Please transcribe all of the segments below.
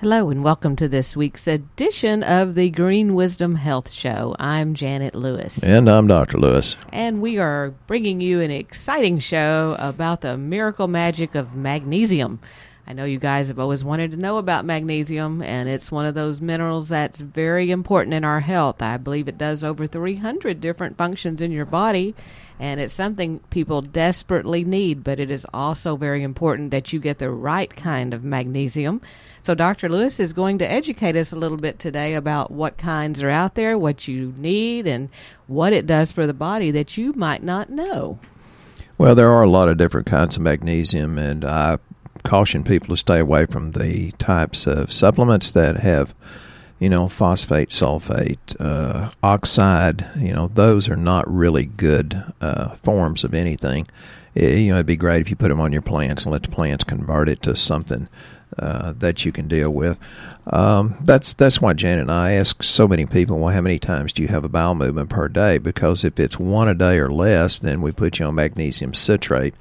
Hello, and welcome to this week's edition of the Green Wisdom Health Show. I'm Janet Lewis. And I'm Dr. Lewis. And we are bringing you an exciting show about the miracle magic of magnesium. I know you guys have always wanted to know about magnesium, and it's one of those minerals that's very important in our health. I believe it does over 300 different functions in your body, and it's something people desperately need, but it is also very important that you get the right kind of magnesium. So, Dr. Lewis is going to educate us a little bit today about what kinds are out there, what you need, and what it does for the body that you might not know. Well, there are a lot of different kinds of magnesium, and I caution people to stay away from the types of supplements that have, you know, phosphate, sulfate, uh, oxide. You know, those are not really good uh, forms of anything. It, you know, it'd be great if you put them on your plants and let the plants convert it to something uh, that you can deal with. Um, that's that's why Janet and I ask so many people, well, how many times do you have a bowel movement per day? Because if it's one a day or less, then we put you on magnesium citrate.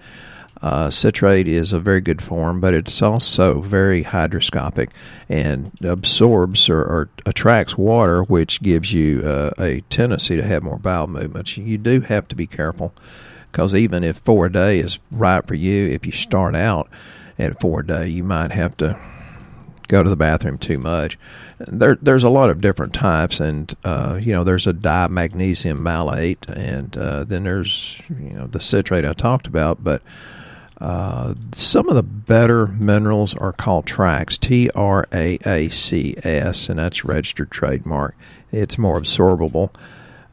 Uh, citrate is a very good form, but it's also very hygroscopic and absorbs or, or attracts water, which gives you uh, a tendency to have more bowel movements. You do have to be careful because even if four a day is right for you, if you start out at four a day, you might have to go to the bathroom too much. There, there's a lot of different types, and uh, you know, there's a dimagnesium malate, and uh, then there's you know the citrate I talked about. But uh, some of the better minerals are called Traacs, T R A A C S, and that's registered trademark. It's more absorbable.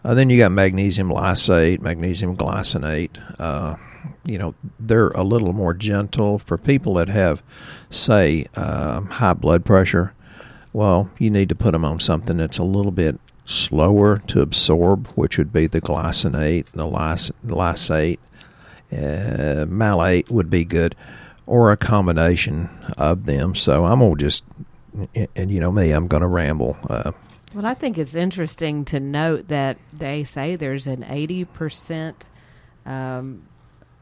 Uh, then you got magnesium lysate, magnesium glycinate uh, you know they're a little more gentle. For people that have say um, high blood pressure well you need to put them on something that's a little bit slower to absorb which would be the glycinate the lys- lysate uh, malate would be good or a combination of them. So i'm gonna just and you know me i'm gonna ramble. Uh, well i think it's interesting to note that they say there's an 80% um,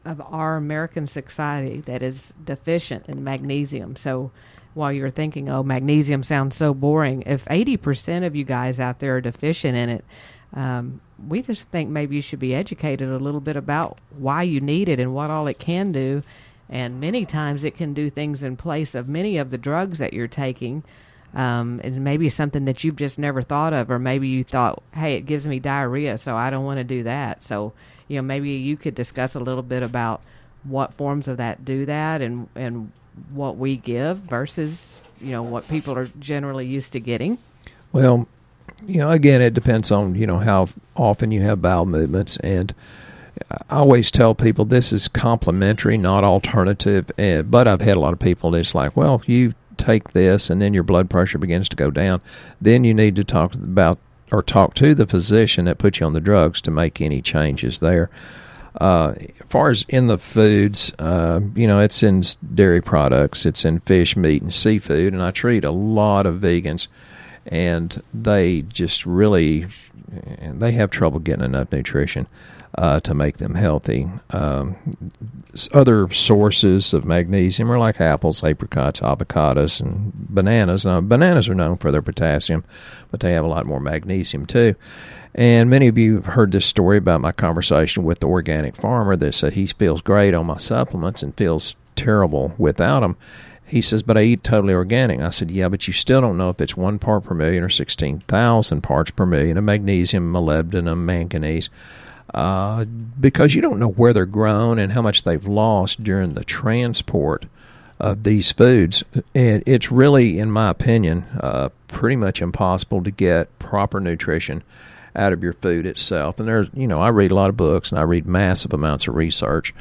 of our American society that is deficient in magnesium. So while you're thinking, oh, magnesium sounds so boring, if 80% of you guys out there are deficient in it, um, we just think maybe you should be educated a little bit about why you need it and what all it can do. And many times it can do things in place of many of the drugs that you're taking. Um, and maybe something that you've just never thought of, or maybe you thought, hey, it gives me diarrhea, so I don't want to do that. So you know, maybe you could discuss a little bit about what forms of that do that and and what we give versus you know what people are generally used to getting. Well, you know, again, it depends on you know how often you have bowel movements, and I always tell people this is complementary, not alternative. And, but I've had a lot of people that's like, well, you take this, and then your blood pressure begins to go down. Then you need to talk about or talk to the physician that put you on the drugs to make any changes there. Uh, as far as in the foods, uh, you know, it's in dairy products, it's in fish, meat, and seafood, and I treat a lot of vegans, and they just really they have trouble getting enough nutrition uh, to make them healthy. Um, other sources of magnesium are like apples, apricots, avocados, and bananas. Now, bananas are known for their potassium, but they have a lot more magnesium too. And many of you have heard this story about my conversation with the organic farmer that said he feels great on my supplements and feels terrible without them. He says, but I eat totally organic. I said, yeah, but you still don't know if it's one part per million or 16,000 parts per million of magnesium, molybdenum, manganese uh, because you don't know where they're grown and how much they've lost during the transport of these foods. And it's really, in my opinion, uh, pretty much impossible to get proper nutrition out of your food itself. And there's, you know, I read a lot of books and I read massive amounts of research.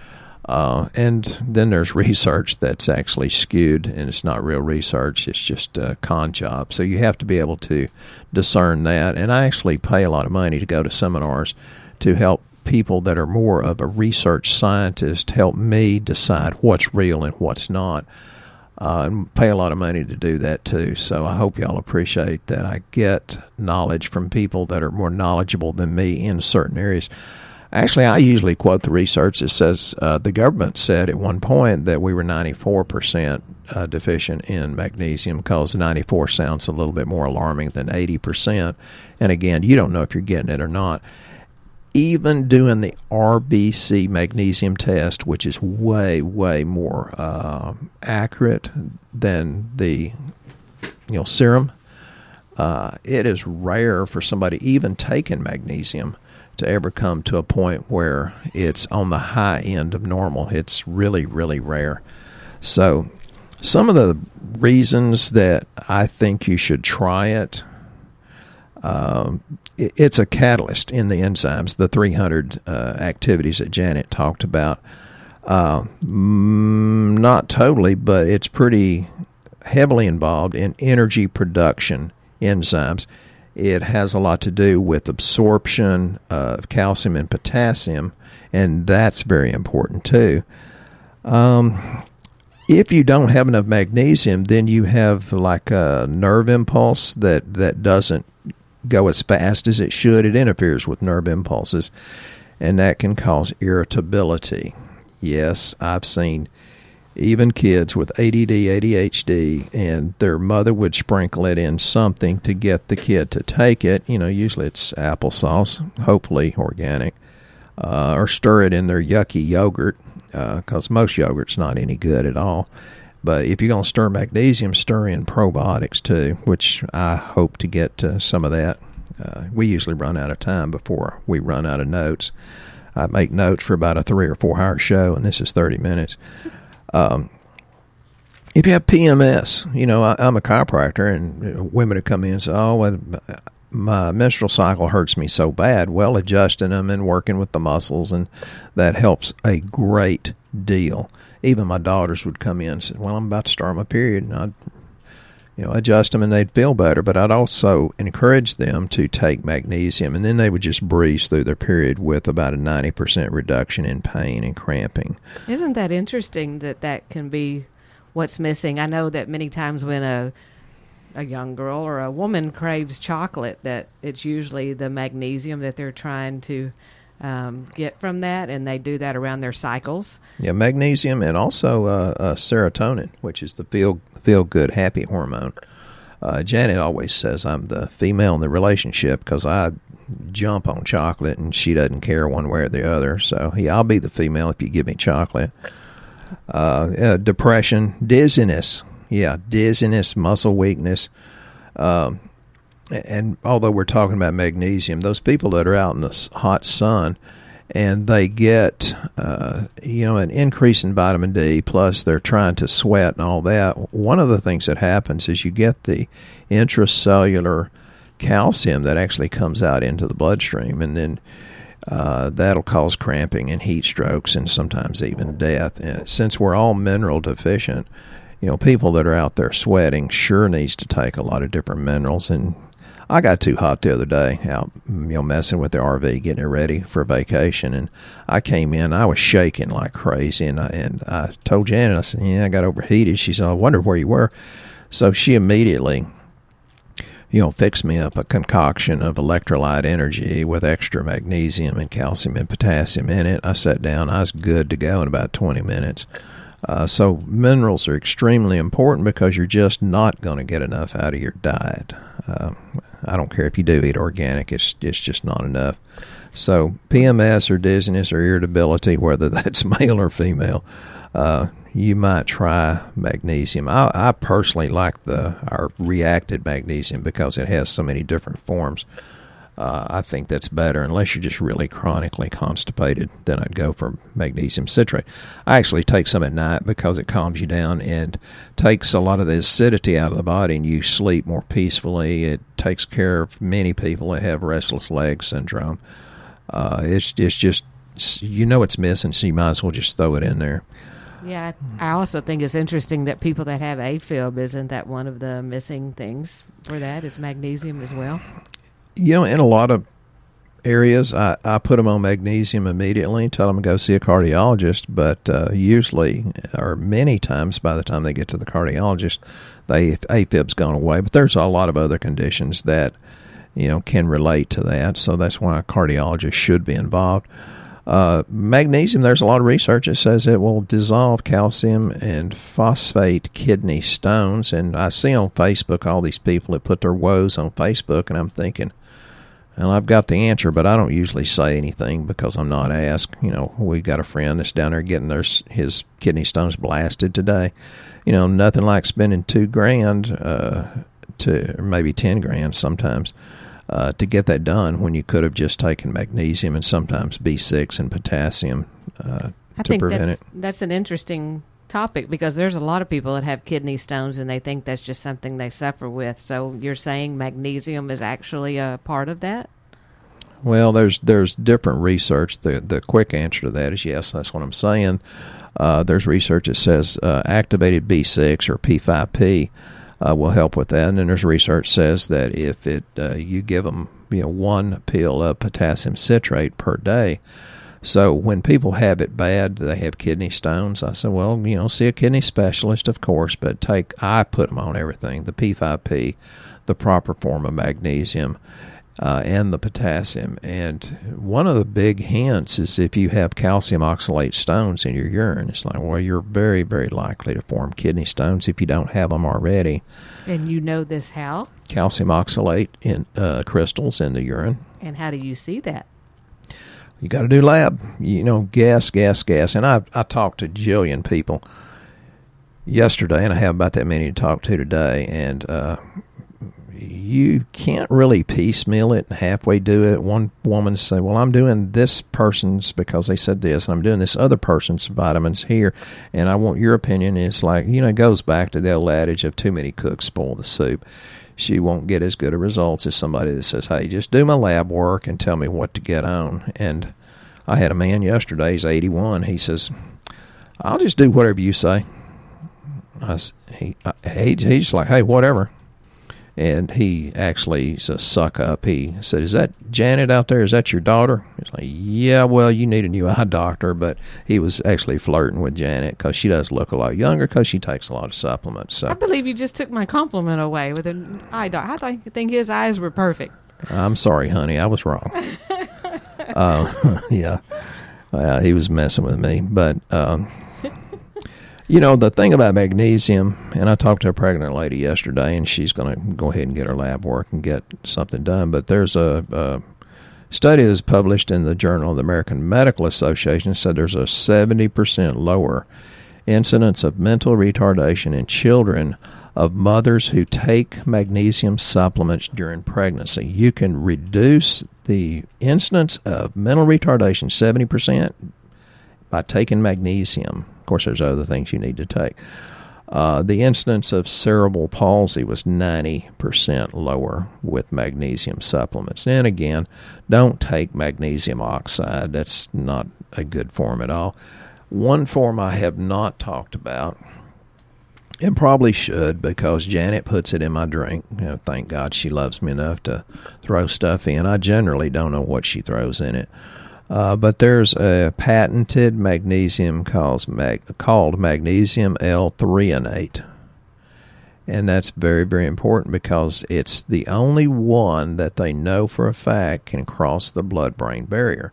Uh, and then there's research that's actually skewed and it's not real research, it's just a con job. So you have to be able to discern that. And I actually pay a lot of money to go to seminars to help people that are more of a research scientist help me decide what's real and what's not. Uh, and pay a lot of money to do that too. So I hope y'all appreciate that I get knowledge from people that are more knowledgeable than me in certain areas. Actually, I usually quote the research that says uh, the government said at one point that we were 94% uh, deficient in magnesium because 94 sounds a little bit more alarming than 80%. And again, you don't know if you're getting it or not. Even doing the RBC magnesium test, which is way, way more uh, accurate than the you know serum, uh, it is rare for somebody even taking magnesium to ever come to a point where it's on the high end of normal. It's really, really rare. So, some of the reasons that I think you should try it, um, it's a catalyst in the enzymes, the 300 uh, activities that Janet talked about. Uh, mm, not totally, but it's pretty heavily involved in energy production enzymes. It has a lot to do with absorption of calcium and potassium, and that's very important too. Um, if you don't have enough magnesium, then you have like a nerve impulse that, that doesn't go as fast as it should. It interferes with nerve impulses, and that can cause irritability. Yes, I've seen even kids with ADD, ADHD, and their mother would sprinkle it in something to get the kid to take it. You know, usually it's applesauce, hopefully organic, uh, or stir it in their yucky yogurt because uh, most yogurt's not any good at all. But if you're going to stir magnesium, stir in probiotics too, which I hope to get to some of that. Uh, we usually run out of time before we run out of notes. I make notes for about a three or four hour show, and this is 30 minutes. Um, if you have PMS, you know, I, am a chiropractor, and women who come in and say, "Oh, well, my menstrual cycle hurts me so bad." Well, adjusting them and working with the muscles, and that helps a great deal. Even my daughters would come in and say, "Well, I'm about to start my period," and I'd you know, adjust them and they'd feel better. But I'd also encourage them to take magnesium, and then they would just breeze through their period with about a 90% reduction in pain and cramping. Isn't that interesting that that can be what's missing? I know that many times when a a young girl or a woman craves chocolate, that it's usually the magnesium that they're trying to um, get from that, and they do that around their cycles. Yeah, magnesium and also uh, uh, serotonin, which is the feel feel good, happy hormone. Uh, Janet always says I'm the female in the relationship because I jump on chocolate and she doesn't care one way or the other. So yeah, I'll be the female if you give me chocolate. Uh, depression, dizziness, yeah, dizziness, muscle weakness. Um, and although we're talking about magnesium, those people that are out in the hot sun and they get uh, you know an increase in vitamin D plus they're trying to sweat and all that one of the things that happens is you get the intracellular calcium that actually comes out into the bloodstream and then uh, that'll cause cramping and heat strokes and sometimes even death. And since we're all mineral deficient you know people that are out there sweating sure needs to take a lot of different minerals and I got too hot the other day out, you know, messing with the RV, getting it ready for vacation, and I came in. I was shaking like crazy, and I, and I told Janet, I said, "Yeah, I got overheated." She said, "I wonder where you were." So she immediately, you know, fixed me up a concoction of electrolyte energy with extra magnesium and calcium and potassium in it. I sat down. I was good to go in about twenty minutes. Uh, so minerals are extremely important because you're just not going to get enough out of your diet. Uh, I don't care if you do eat organic; it's it's just not enough. So PMS or dizziness or irritability, whether that's male or female, uh, you might try magnesium. I, I personally like the our reacted magnesium because it has so many different forms uh, I think that's better. Unless you're just really chronically constipated, then I'd go for magnesium citrate. I actually take some at night because it calms you down and takes a lot of the acidity out of the body, and you sleep more peacefully. It takes care of many people that have restless leg syndrome. Uh, it's it's just you know it's missing, so you might as well just throw it in there. Yeah, I also think it's interesting that people that have AFib isn't that one of the missing things for that is magnesium as well you know, in a lot of areas, I, I put them on magnesium immediately, and tell them to go see a cardiologist. But uh, usually, or many times, by the time they get to the cardiologist, they AFib's gone away. But there's a lot of other conditions that you know can relate to that. So that's why a cardiologist should be involved. Uh, magnesium, there's a lot of research that says it will dissolve calcium and phosphate kidney stones. And I see on Facebook all these people that put their woes on Facebook, and I'm thinking, well, I've got the answer, but I don't usually say anything because I'm not asked. You know, we've got a friend that's down there getting their, his kidney stones blasted today. You know, nothing like spending two grand uh, to or maybe ten grand sometimes uh, to get that done when you could have just taken magnesium and sometimes B6 and potassium uh, to prevent it. that's an interesting topic because there's a lot of people that have kidney stones and they think that's just something they suffer with. So you're saying magnesium is actually a part of that? Well, there's there's different research. The the quick answer to that is yes. That's what I'm saying. Uh, there's research that says uh, activated B6 or P5P uh, will help with that, and then there's research says that if it uh, you give them you know one pill of potassium citrate per day. So when people have it bad, they have kidney stones. I said, well, you know, see a kidney specialist, of course, but take I put them on everything: the P5P, the proper form of magnesium uh, and the potassium. And one of the big hints is if you have calcium oxalate stones in your urine, it's like, well, you're very, very likely to form kidney stones if you don't have them already. And you know this how? Calcium oxalate in uh, crystals in the urine. And how do you see that? You got to do lab. You know, gas, gas, gas. And I I talked to a jillion people yesterday, and I have about that many to talk to today. And uh, you can't really piecemeal it and halfway do it. One woman say, "Well, I'm doing this person's because they said this, and I'm doing this other person's vitamins here, and I want your opinion." And it's like you know, it goes back to the old adage of too many cooks spoil the soup. She won't get as good a results as somebody that says, "Hey, just do my lab work and tell me what to get on." And I had a man yesterday. He's 81. He says, "I'll just do whatever you say." I, he, he he's like, "Hey, whatever." And he actually is a suck up. He said, "Is that Janet out there? Is that your daughter?" He's like, "Yeah, well, you need a new eye doctor." But he was actually flirting with Janet because she does look a lot younger because she takes a lot of supplements. So I believe you just took my compliment away with an eye doctor. I think, think his eyes were perfect. I'm sorry, honey, I was wrong. uh, yeah, uh, he was messing with me, but. Um, you know, the thing about magnesium, and I talked to a pregnant lady yesterday, and she's going to go ahead and get her lab work and get something done. But there's a, a study that's published in the Journal of the American Medical Association said there's a 70% lower incidence of mental retardation in children of mothers who take magnesium supplements during pregnancy. You can reduce the incidence of mental retardation 70% by taking magnesium course, there's other things you need to take. Uh, the incidence of cerebral palsy was 90% lower with magnesium supplements. And again, don't take magnesium oxide. That's not a good form at all. One form I have not talked about, and probably should because Janet puts it in my drink. You know, thank God she loves me enough to throw stuff in. I generally don't know what she throws in it. Uh, but there's a patented magnesium called, mag, called magnesium L-threonate. And that's very, very important because it's the only one that they know for a fact can cross the blood brain barrier.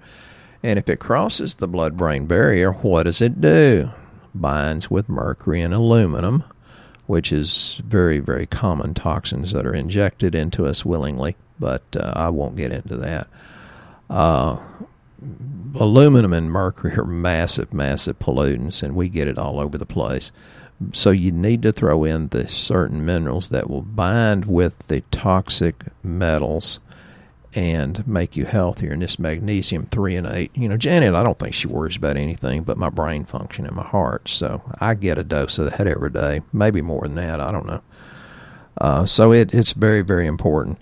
And if it crosses the blood brain barrier, what does it do? Binds with mercury and aluminum, which is very, very common toxins that are injected into us willingly, but uh, I won't get into that. Uh, aluminum and mercury are massive, massive pollutants, and we get it all over the place. So you need to throw in the certain minerals that will bind with the toxic metals and make you healthier. And this magnesium threonate, you know, Janet, I don't think she worries about anything but my brain function and my heart. So I get a dose of that every day, maybe more than that. I don't know. Uh, so it, it's very, very important.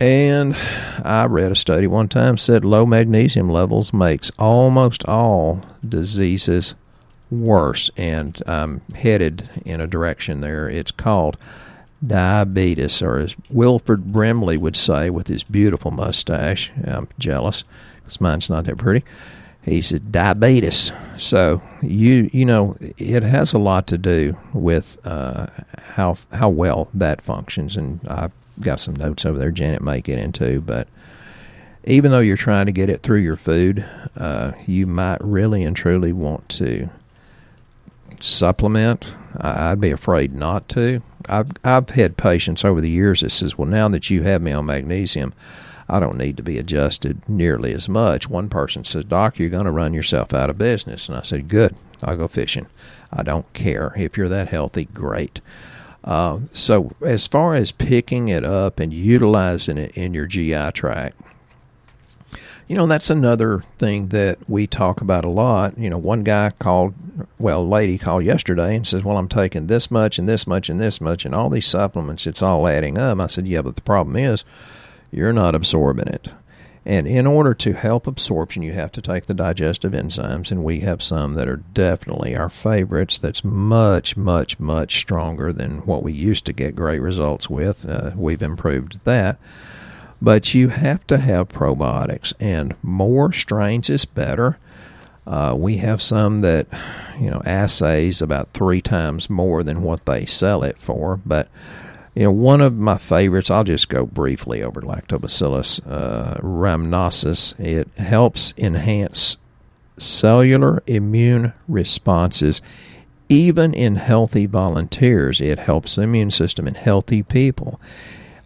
And I read a study one time said low magnesium levels makes almost all diseases worse. And I'm headed in a direction there. It's called diabetes, or as Wilford Brimley would say with his beautiful mustache. I'm jealous because mine's not that pretty. He said diabetes. So you you know it has a lot to do with uh, how how well that functions, and I got some notes over there Janet might get into, but even though you're trying to get it through your food, uh, you might really and truly want to supplement. I'd be afraid not to. I've I've had patients over the years that says, "Well, now that you have me on magnesium, I don't need to be adjusted nearly as much." One person says, "Doc, you're going to run yourself out of business," and I said, "Good, I'll go fishing. I don't care if you're that healthy. Great." Uh, so, as far as picking it up and utilizing it in your GI tract, you know, that's another thing that we talk about a lot. You know, one guy called, well, lady called yesterday and says, Well, I'm taking this much and this much and this much and all these supplements, it's all adding up. I said, Yeah, but the problem is you're not absorbing it. And in order to help absorption, you have to take the digestive enzymes, and we have some that are definitely our favorites. That's much, much, much stronger than what we used to get great results with. Uh, we've improved that. But you have to have probiotics, and more strains is better. Uh, we have some that, you know, assays about three times more than what they sell it for. But, you know, one of my favorites, I'll just go briefly over Lactobacillus uh, rhamnosus. It helps enhance cellular immune responses even in healthy volunteers. It helps the immune system in healthy people.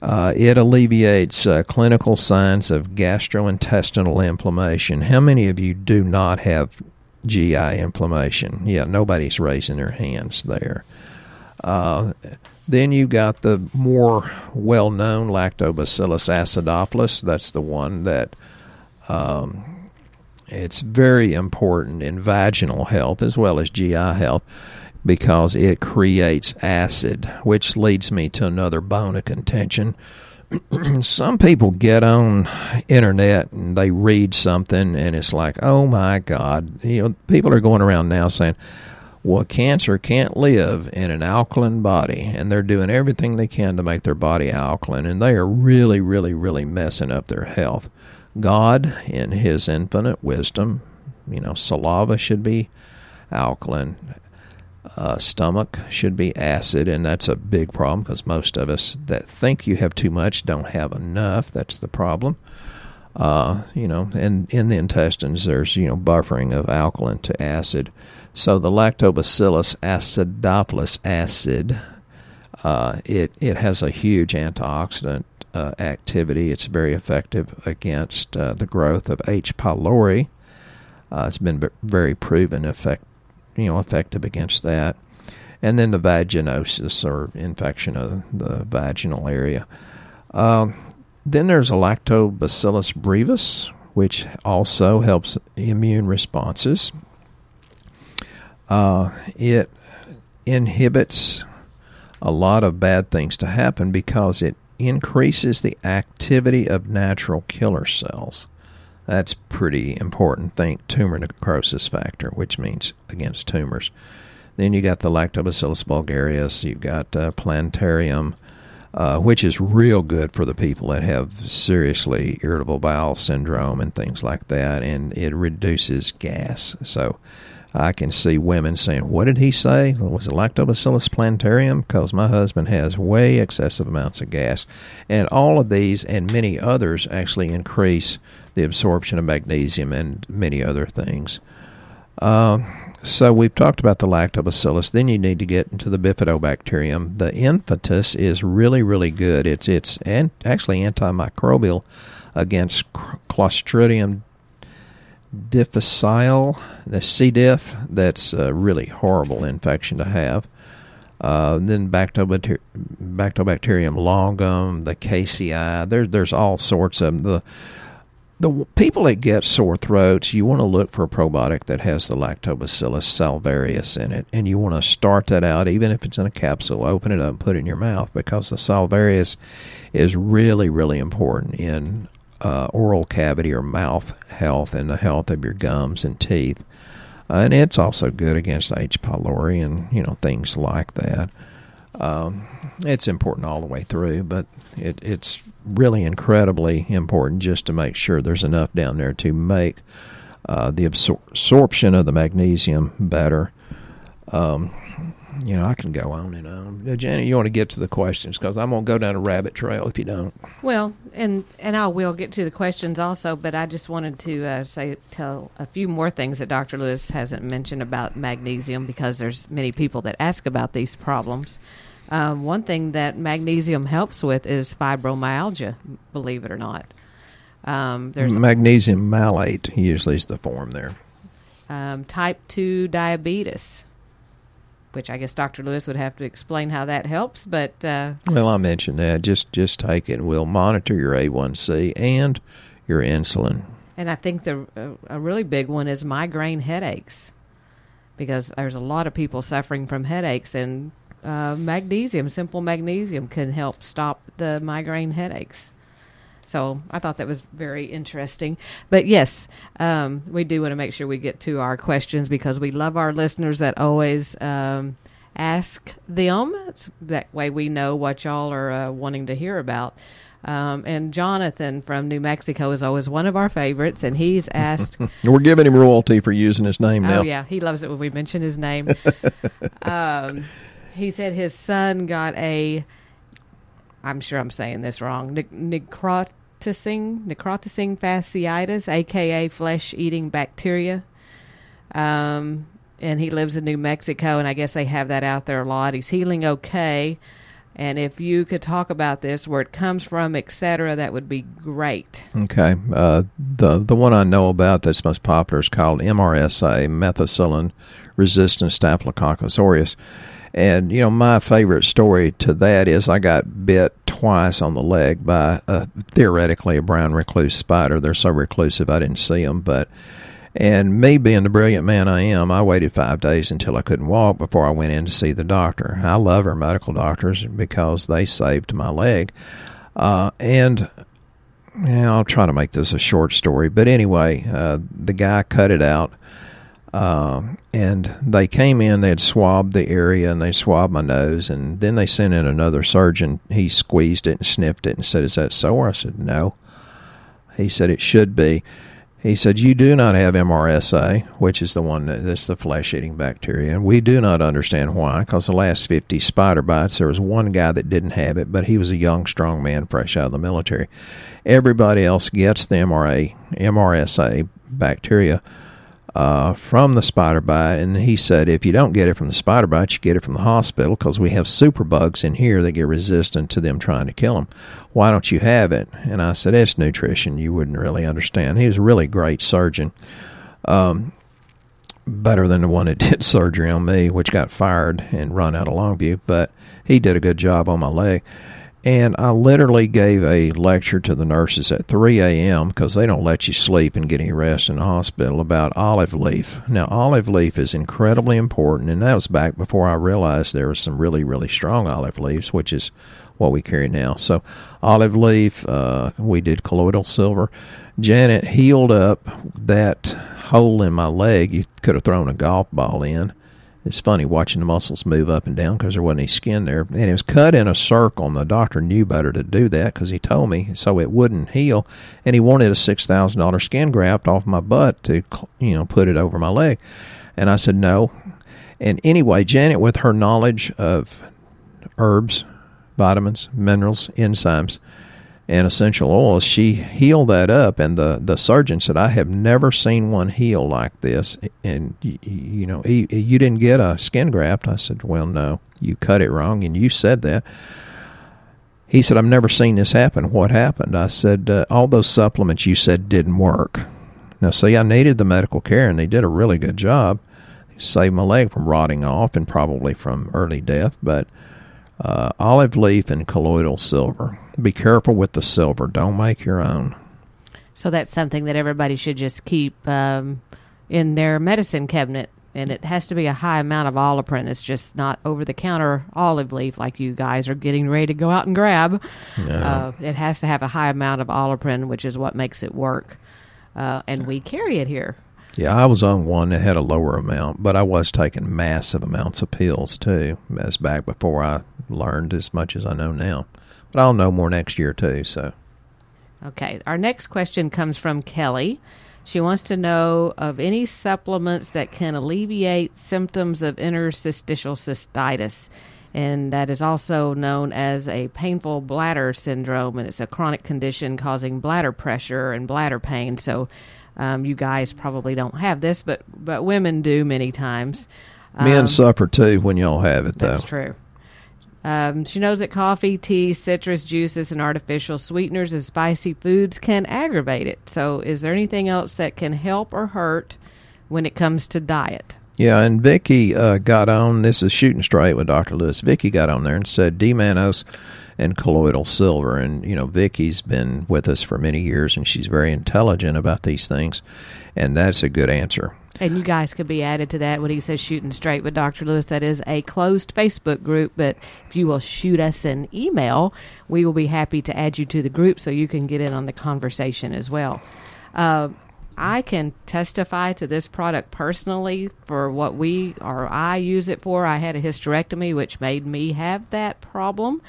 Uh, it alleviates uh, clinical signs of gastrointestinal inflammation. How many of you do not have GI inflammation? Yeah, nobody's raising their hands there. Uh, then you got the more well known Lactobacillus acidophilus. That's the one that um, it's very important in vaginal health as well as GI health because it creates acid, which leads me to another bone of contention. Some people get on internet and they read something and it's like, "Oh my god." You know, people are going around now saying, "Well, cancer can't live in an alkaline body." And they're doing everything they can to make their body alkaline and they are really really really messing up their health. God in his infinite wisdom, you know, saliva should be alkaline uh, stomach should be acid, and that's a big problem because most of us that think you have too much don't have enough. That's the problem. Uh, you know, and in the intestines, there's you know buffering of alkaline to acid. So the Lactobacillus acidophilus acid, uh, it it has a huge antioxidant uh, activity. It's very effective against uh, the growth of H. pylori. Uh, it's been very proven effect you know effective against that. And then the vaginosis or infection of the vaginal area. Um, then there's a lactobacillus brevis, which also helps immune responses. Uh, it inhibits a lot of bad things to happen because it increases the activity of natural killer cells. That's pretty important. Think tumor necrosis factor, which means against tumors. Then you got the Lactobacillus bulgaricus. You've got uh, uh, which is real good for the people that have seriously irritable bowel syndrome and things like that, and it reduces gas. So I can see women saying, "What did he say? Was it Lactobacillus plantarum?" Because my husband has way excessive amounts of gas, and all of these and many others actually increase the absorption of magnesium and many other things. Uh, so we've talked about the lactobacillus. Then you need to get into the bifidobacterium. The infantis is really, really good. It's it's an, actually antimicrobial against Clostridium difficile, the C. diff. That's a really horrible infection to have. Uh, then Bactobacter- Bactobacterium longum, the KCI. There's there's all sorts of them. The the people that get sore throats, you want to look for a probiotic that has the Lactobacillus salivarius in it, and you want to start that out, even if it's in a capsule. Open it up, and put it in your mouth, because the salivarius is really, really important in uh, oral cavity or mouth health and the health of your gums and teeth. Uh, and it's also good against H. pylori and you know things like that. Um, it's important all the way through, but it, it's really incredibly important just to make sure there's enough down there to make uh, the absor- absorption of the magnesium better. Um, you know, I can go on and on. Uh, Janet, you want to get to the questions because I'm going to go down a rabbit trail if you don't. Well, and and I will get to the questions also, but I just wanted to uh, say tell a few more things that Dr. Lewis hasn't mentioned about magnesium because there's many people that ask about these problems. Um, one thing that magnesium helps with is fibromyalgia, believe it or not. Um, there's magnesium malate usually is the form there. Um, type two diabetes which I guess Dr. Lewis would have to explain how that helps. But uh, well, I mentioned that. Just just take it. and We'll monitor your A1C and your insulin. And I think the uh, a really big one is migraine headaches, because there's a lot of people suffering from headaches, and uh, magnesium, simple magnesium, can help stop the migraine headaches. So I thought that was very interesting. But yes, um, we do want to make sure we get to our questions because we love our listeners that always um, ask them. That way we know what y'all are uh, wanting to hear about. Um, and Jonathan from New Mexico is always one of our favorites, and he's asked. We're giving him royalty for using his name now. Oh yeah, he loves it when we mention his name. um, he said his son got a. I'm sure I'm saying this wrong. Necrot necrotising, necrotising fasciitis, aka flesh eating bacteria. Um, and he lives in New Mexico, and I guess they have that out there a lot. He's healing okay. And if you could talk about this, where it comes from, etc., that would be great. Okay. Uh, the the one I know about that's most popular is called MRSA, methicillin resistant Staphylococcus aureus. And you know, my favorite story to that is I got bit twice on the leg by a, theoretically a brown recluse spider. They're so reclusive I didn't see them, but and me being the brilliant man I am, I waited five days until I couldn't walk before I went in to see the doctor. I love our medical doctors because they saved my leg. Uh, and yeah, I'll try to make this a short story. But anyway, uh, the guy cut it out uh, and they came in, they had swabbed the area and they swabbed my nose. And then they sent in another surgeon. He squeezed it and sniffed it and said, Is that sore? I said, No. He said, It should be. He said, You do not have MRSA, which is the one that, that's the flesh eating bacteria. And we do not understand why, because the last 50 spider bites, there was one guy that didn't have it, but he was a young, strong man fresh out of the military. Everybody else gets the MRA, MRSA bacteria uh, from the spider bite. And he said, if you don't get it from the spider bite, you get it from the hospital because we have superbugs in here that get resistant to them trying to kill them. Why don't you have it? And I said, it's nutrition. You wouldn't really understand. He was a really great surgeon. Um, better than the one that did surgery on me, which got fired and run out of Longview, but he did a good job on my leg. And I literally gave a lecture to the nurses at 3 a.m. because they don't let you sleep and get any rest in the hospital about olive leaf. Now, olive leaf is incredibly important, and that was back before I realized there was some really, really strong olive leaves, which is what we carry now. So, olive leaf, uh, we did colloidal silver. Janet healed up that hole in my leg. You could have thrown a golf ball in it's funny watching the muscles move up and down because there wasn't any skin there. And it was cut in a circle, and the doctor knew better to do that because he told me so it wouldn't heal. And he wanted a $6,000 skin graft off my butt to, you know, put it over my leg. And I said, no. And anyway, Janet, with her knowledge of herbs, vitamins, minerals, enzymes, and essential oils, she healed that up. And the, the surgeon said, I have never seen one heal like this. And, you, you know, he, you didn't get a skin graft. I said, Well, no, you cut it wrong, and you said that. He said, I've never seen this happen. What happened? I said, uh, All those supplements you said didn't work. Now, see, I needed the medical care, and they did a really good job. saved my leg from rotting off and probably from early death, but uh, olive leaf and colloidal silver. Be careful with the silver. Don't make your own. So that's something that everybody should just keep um, in their medicine cabinet. And it has to be a high amount of oleuropein. It's just not over the counter olive leaf like you guys are getting ready to go out and grab. Uh, it has to have a high amount of oleuropein, which is what makes it work. Uh, and we carry it here. Yeah, I was on one that had a lower amount, but I was taking massive amounts of pills too. As back before I learned as much as I know now. But I'll know more next year too. So, okay. Our next question comes from Kelly. She wants to know of any supplements that can alleviate symptoms of interstitial cystitis. And that is also known as a painful bladder syndrome, and it's a chronic condition causing bladder pressure and bladder pain. So, um, you guys probably don't have this, but but women do many times. Men Um, suffer too when y'all have it, though. That's true. Um, she knows that coffee, tea, citrus juices, and artificial sweeteners and spicy foods can aggravate it. So, is there anything else that can help or hurt when it comes to diet? Yeah, and Vicky uh, got on. This is shooting straight with Doctor Lewis. Vicky got on there and said D-mannose and colloidal silver. And you know, Vicky's been with us for many years, and she's very intelligent about these things, and that's a good answer. And you guys could be added to that when he says shooting straight with Dr. Lewis. That is a closed Facebook group, but if you will shoot us an email, we will be happy to add you to the group so you can get in on the conversation as well. Uh, I can testify to this product personally for what we or I use it for. I had a hysterectomy, which made me have that problem.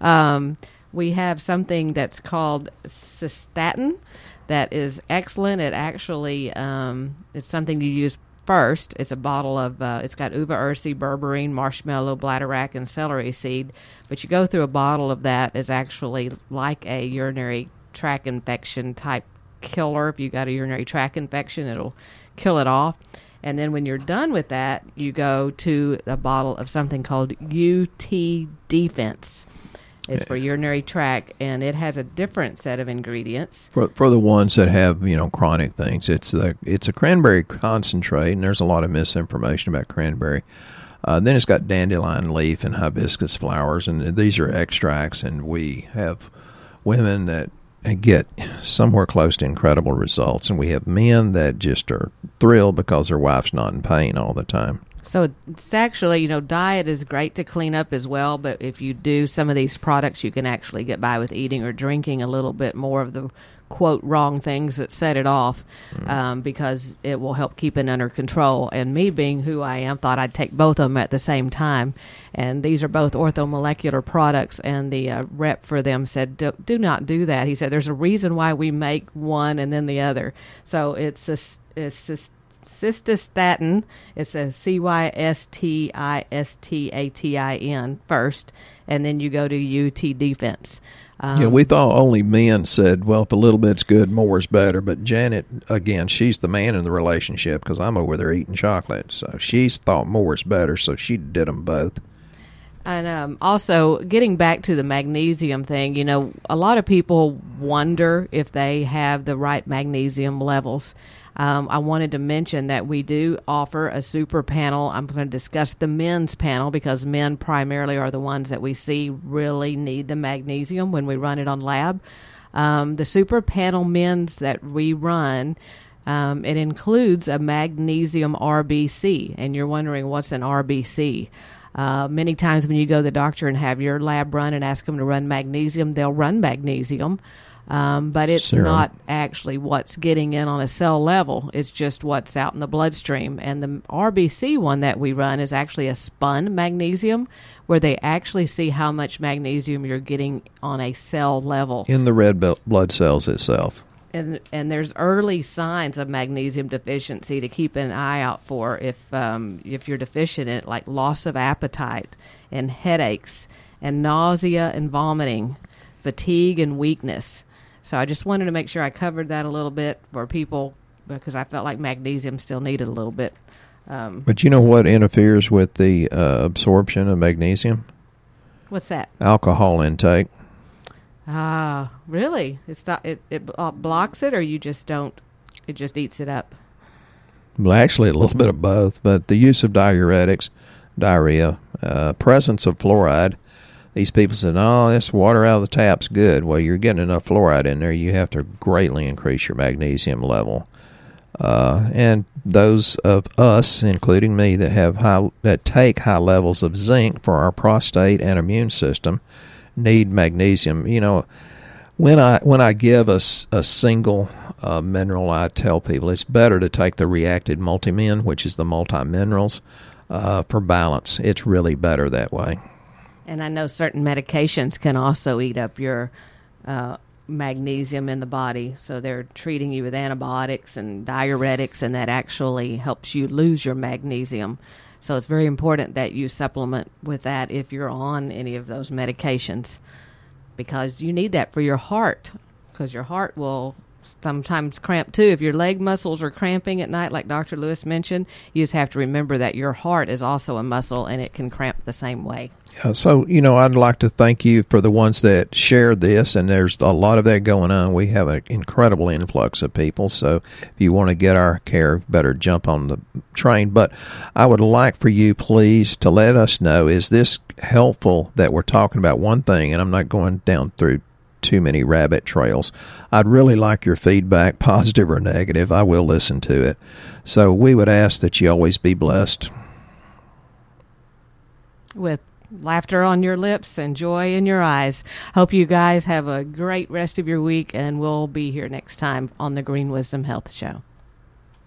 Um, we have something that's called cystistatin that is excellent. It actually um, it's something you use first. It's a bottle of uh, it's got uva ursi, berberine, marshmallow, bladderwrack, and celery seed. But you go through a bottle of that is actually like a urinary tract infection type killer. If you got a urinary tract infection, it'll kill it off. And then when you're done with that, you go to a bottle of something called UT Defense. It's for urinary tract, and it has a different set of ingredients. For for the ones that have you know chronic things, it's a it's a cranberry concentrate, and there's a lot of misinformation about cranberry. Uh, then it's got dandelion leaf and hibiscus flowers, and these are extracts. And we have women that get somewhere close to incredible results, and we have men that just are thrilled because their wife's not in pain all the time. So it's actually, you know, diet is great to clean up as well, but if you do some of these products, you can actually get by with eating or drinking a little bit more of the quote wrong things that set it off um, because it will help keep it under control. And me being who I am, thought I'd take both of them at the same time. And these are both orthomolecular products, and the uh, rep for them said, do, do not do that. He said, there's a reason why we make one and then the other. So it's a, it's a cystistatin. It's a C Y S T I S T A T I N first, and then you go to UT Defense. Um, yeah, we thought only men said, "Well, if a little bit's good, more is better." But Janet, again, she's the man in the relationship because I'm over there eating chocolate, so she's thought more is better, so she did them both. And um, also, getting back to the magnesium thing, you know, a lot of people wonder if they have the right magnesium levels. Um, I wanted to mention that we do offer a super panel. I'm going to discuss the men's panel because men primarily are the ones that we see really need the magnesium when we run it on lab. Um, the super panel men's that we run, um, it includes a magnesium RBC, and you're wondering what's an RBC. Uh, many times when you go to the doctor and have your lab run and ask them to run magnesium, they'll run magnesium. Um, but it's Serum. not actually what's getting in on a cell level. It's just what's out in the bloodstream. And the RBC one that we run is actually a spun magnesium, where they actually see how much magnesium you're getting on a cell level. In the red blood cells itself. And and there's early signs of magnesium deficiency to keep an eye out for if um, if you're deficient in it, like loss of appetite and headaches and nausea and vomiting, fatigue and weakness. So I just wanted to make sure I covered that a little bit for people because I felt like magnesium still needed a little bit. Um, But you know what interferes with the uh, absorption of magnesium? what's that? Alcohol intake. Ah, really? It's not, it it uh, blocks it, or you just don't? It just eats it up. Well, actually, a little bit of both, but the use of diuretics, diarrhea, uh, presence of fluoride. These people said, "Oh, this water out of the tap's good." Well, you're getting enough fluoride in there. You have to greatly increase your magnesium level. Uh, and those of us, including me, that have high that take high levels of zinc for our prostate and immune system, need magnesium. You know, when I when I give a single uh, mineral, I tell people it's better to take the reacted multimin, which is the multi minerals, uh, for balance. It's really better that way. And I know certain medications can also eat up your uh, magnesium in the body. So they're treating you with antibiotics and diuretics, and that actually helps you lose your magnesium. So it's very important that you supplement with that if you're on any of those medications because you need that for your heart because your heart will sometimes cramp too. If your leg muscles are cramping at night, like Dr. Lewis mentioned, you just have to remember that your heart is also a muscle and it can cramp the same way. Yeah, so, you know, I'd like to thank you for the ones that shared this, and there's a lot of that going on. We have an incredible influx of people, so if you want to get our care, better jump on the train. But I would like for you, please, to let us know is this helpful that we're talking about one thing, and I'm not going down through too many rabbit trails. I'd really like your feedback, positive or negative. I will listen to it. So we would ask that you always be blessed. With laughter on your lips and joy in your eyes. Hope you guys have a great rest of your week, and we'll be here next time on the Green Wisdom Health Show.